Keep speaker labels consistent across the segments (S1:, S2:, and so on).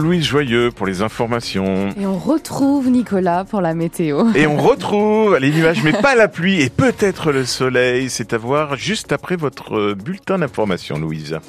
S1: Louise Joyeux pour les informations.
S2: Et on retrouve Nicolas pour la météo.
S1: Et on retrouve les nuages, mais pas la pluie et peut-être le soleil. C'est à voir juste après votre bulletin d'information, Louise.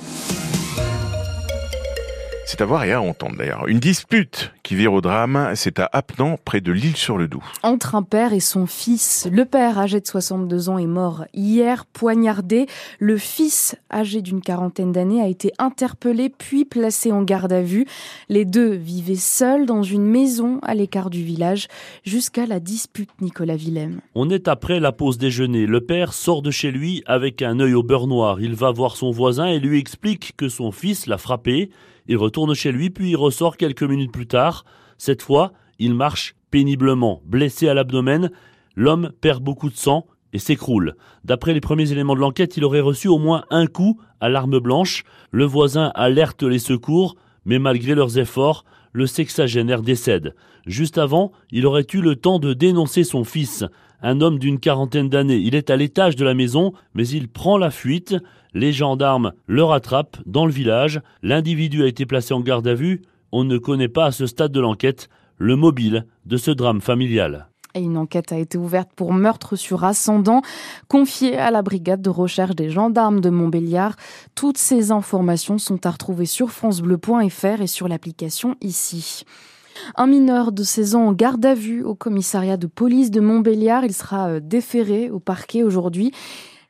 S1: C'est à voir et à entendre d'ailleurs. Une dispute qui vire au drame, c'est à Apnan, près de l'île-sur-le-Doubs.
S2: Entre un père et son fils. Le père, âgé de 62 ans, est mort hier, poignardé. Le fils, âgé d'une quarantaine d'années, a été interpellé puis placé en garde à vue. Les deux vivaient seuls dans une maison à l'écart du village jusqu'à la dispute Nicolas Willem.
S3: On est après la pause déjeuner. Le père sort de chez lui avec un œil au beurre noir. Il va voir son voisin et lui explique que son fils l'a frappé. Il retourne chez lui, puis il ressort quelques minutes plus tard. Cette fois, il marche péniblement. Blessé à l'abdomen, l'homme perd beaucoup de sang et s'écroule. D'après les premiers éléments de l'enquête, il aurait reçu au moins un coup à l'arme blanche. Le voisin alerte les secours, mais malgré leurs efforts, le sexagénaire décède. Juste avant, il aurait eu le temps de dénoncer son fils, un homme d'une quarantaine d'années. Il est à l'étage de la maison, mais il prend la fuite. Les gendarmes le rattrapent dans le village. L'individu a été placé en garde à vue. On ne connaît pas à ce stade de l'enquête le mobile de ce drame familial.
S2: Une enquête a été ouverte pour meurtre sur ascendant, confiée à la brigade de recherche des gendarmes de Montbéliard. Toutes ces informations sont à retrouver sur francebleu.fr et sur l'application ici. Un mineur de 16 ans en garde à vue au commissariat de police de Montbéliard. Il sera euh, déféré au parquet aujourd'hui.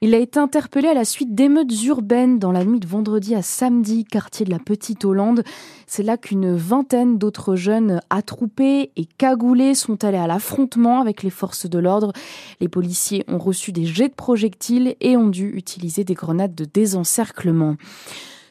S2: Il a été interpellé à la suite d'émeutes urbaines dans la nuit de vendredi à samedi, quartier de la Petite Hollande. C'est là qu'une vingtaine d'autres jeunes attroupés et cagoulés sont allés à l'affrontement avec les forces de l'ordre. Les policiers ont reçu des jets de projectiles et ont dû utiliser des grenades de désencerclement.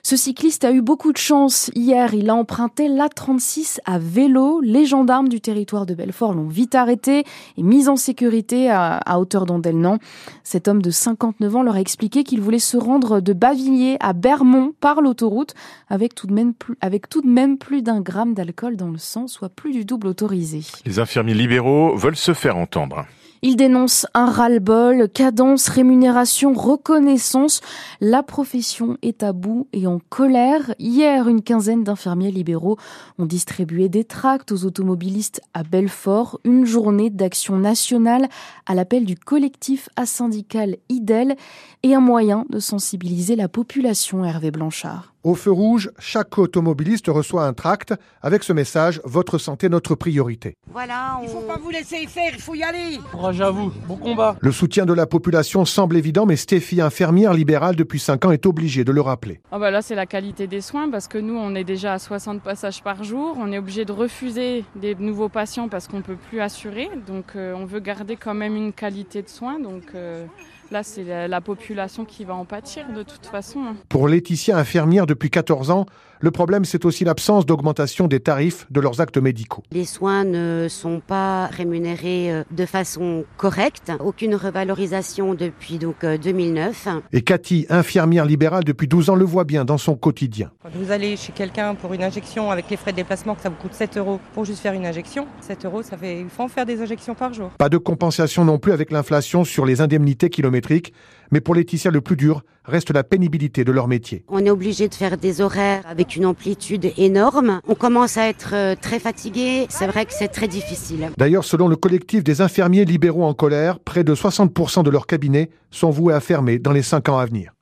S2: Ce cycliste a eu beaucoup de chance. Hier, il a emprunté l'A36 à vélo. Les gendarmes du territoire de Belfort l'ont vite arrêté et mis en sécurité à, hauteur d'Andelnan. Cet homme de 59 ans leur a expliqué qu'il voulait se rendre de Bavilliers à Bermont par l'autoroute avec tout de avec tout de même plus d'un gramme d'alcool dans le sang, soit plus du double autorisé.
S1: Les infirmiers libéraux veulent se faire entendre.
S2: Il dénonce un ras-le-bol, cadence, rémunération, reconnaissance. La profession est à bout et en colère. Hier, une quinzaine d'infirmiers libéraux ont distribué des tracts aux automobilistes à Belfort, une journée d'action nationale à l'appel du collectif asyndical IDEL et un moyen de sensibiliser la population Hervé Blanchard.
S4: Au feu rouge, chaque automobiliste reçoit un tract avec ce message Votre santé, notre priorité.
S5: Voilà, il faut pas vous laisser faire, il faut y aller.
S6: Courage à vous, bon combat.
S4: Le soutien de la population semble évident, mais Stéphie, infirmière libérale depuis 5 ans, est obligée de le rappeler.
S7: Ah bah là, c'est la qualité des soins parce que nous, on est déjà à 60 passages par jour. On est obligé de refuser des nouveaux patients parce qu'on peut plus assurer. Donc, euh, on veut garder quand même une qualité de soins. Donc, euh, Là, c'est la, population qui va en pâtir de toute façon.
S4: Pour Laetitia, infirmière depuis 14 ans, le problème, c'est aussi l'absence d'augmentation des tarifs de leurs actes médicaux.
S8: Les soins ne sont pas rémunérés euh, de façon correcte. Aucune revalorisation depuis donc 2009. Euh,
S4: Et Cathy, infirmière libérale depuis 12 ans, le voit bien dans son quotidien.
S9: Quand vous allez chez quelqu'un pour une injection avec les frais de déplacement, que ça vous coûte 7 euros pour juste faire une injection, 7 euros, ça fait, il faut en faire des injections par jour.
S4: Pas de compensation non plus avec l'inflation sur les indemnités kilométriques. Mais pour Laetitia, le plus dur reste la pénibilité de leur métier.
S8: On est obligé de faire des horaires avec une amplitude énorme. On commence à être euh, très fatigué. C'est vrai que c'est très difficile.
S4: D'ailleurs, selon le collectif des infirmiers libéraux en colère, près de 60% de leurs cabinets sont voués à fermer dans les 5 ans à venir.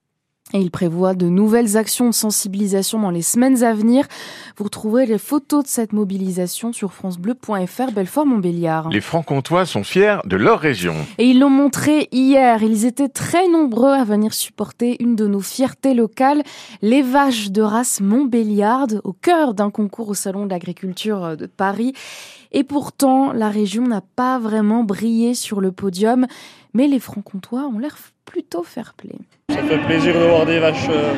S2: Et il prévoit de nouvelles actions de sensibilisation dans les semaines à venir. Vous retrouverez les photos de cette mobilisation sur francebleu.fr Belfort-Montbéliard.
S1: Les Francs-Comtois sont fiers de leur région.
S2: Et ils l'ont montré hier. Ils étaient très nombreux à venir supporter une de nos fiertés locales, les vaches de race Montbéliarde, au cœur d'un concours au Salon de l'Agriculture de Paris. Et pourtant, la région n'a pas vraiment brillé sur le podium, mais les Francs-Comtois ont l'air plutôt fair-play.
S6: Ça fait plaisir de voir des vaches euh,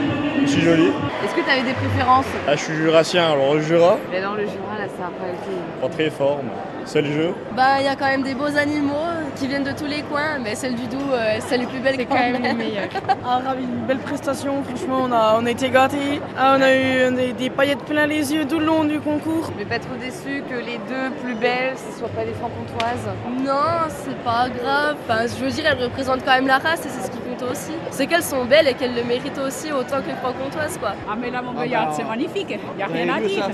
S6: aussi jolies.
S10: Est-ce que tu avais des préférences?
S6: Ah, Je suis jurassien, alors le Jura.
S10: Mais non, le Jura, là, ça n'a pas été.
S6: Pas très fort, c'est le jeu.
S10: Bah, il y a quand même des beaux animaux qui viennent de tous les coins, mais celle du Doubs, euh, c'est celle les plus belles.
S7: C'est quand même les meilleures.
S11: ah, ravi, une belle prestation, franchement, on a, on a été gâtés. Ah, on a eu des, paillettes plein les yeux tout le long du concours.
S10: Mais pas trop déçu que les deux plus belles, ce soient pas des francs-comtoises. Non, c'est pas grave. Enfin, je veux dire, elles représentent quand même la race et c'est ce qui compte aussi. C'est qu'elles sont belles et qu'elles le méritent aussi autant que les francs-comtoises, quoi.
S12: Ah, mais la Montbéliard, ah bah, c'est magnifique, il n'y a rien à dire.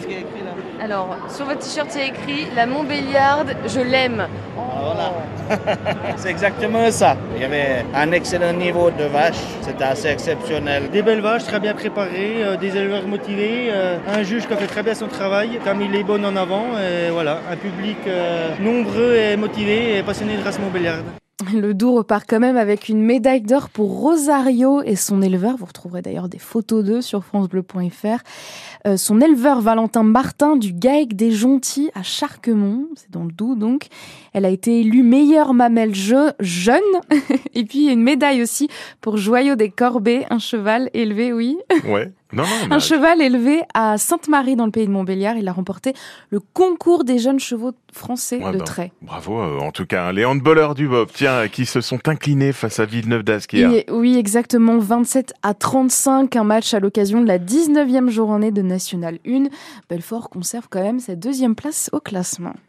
S10: Alors, sur votre t-shirt, il y a écrit La Montbéliarde, je l'aime.
S12: Voilà. C'est exactement ça. Il y avait un excellent niveau de vaches. C'était assez exceptionnel.
S13: Des belles vaches très bien préparées, euh, des éleveurs motivés, euh, un juge qui a fait très bien son travail, qui a mis les bonnes en avant. Et voilà, un public euh, nombreux et motivé et passionné de race Montbéliarde.
S2: Le Doubs repart quand même avec une médaille d'or pour Rosario et son éleveur. Vous retrouverez d'ailleurs des photos d'eux sur francebleu.fr. Euh, son éleveur Valentin Martin du GAEC des Jontis à Charquemont, c'est dans le Doubs donc. Elle a été élue meilleure mamelle je, jeune. et puis une médaille aussi pour Joyau des Corbets, un cheval élevé, oui.
S1: Ouais. Non, non,
S2: un cheval élevé à Sainte-Marie dans le pays de Montbéliard. Il a remporté le concours des jeunes chevaux français
S1: Ouais,
S2: de
S1: bah,
S2: trait.
S1: Bravo, euh, en tout cas, les handballeurs du Bob, tiens, qui se sont inclinés face à Villeneuve d'Asquer.
S2: Et- oui, exactement. 27 à 35, un match à l'occasion de la 19e journée de National 1. Belfort conserve quand même sa deuxième place au classement.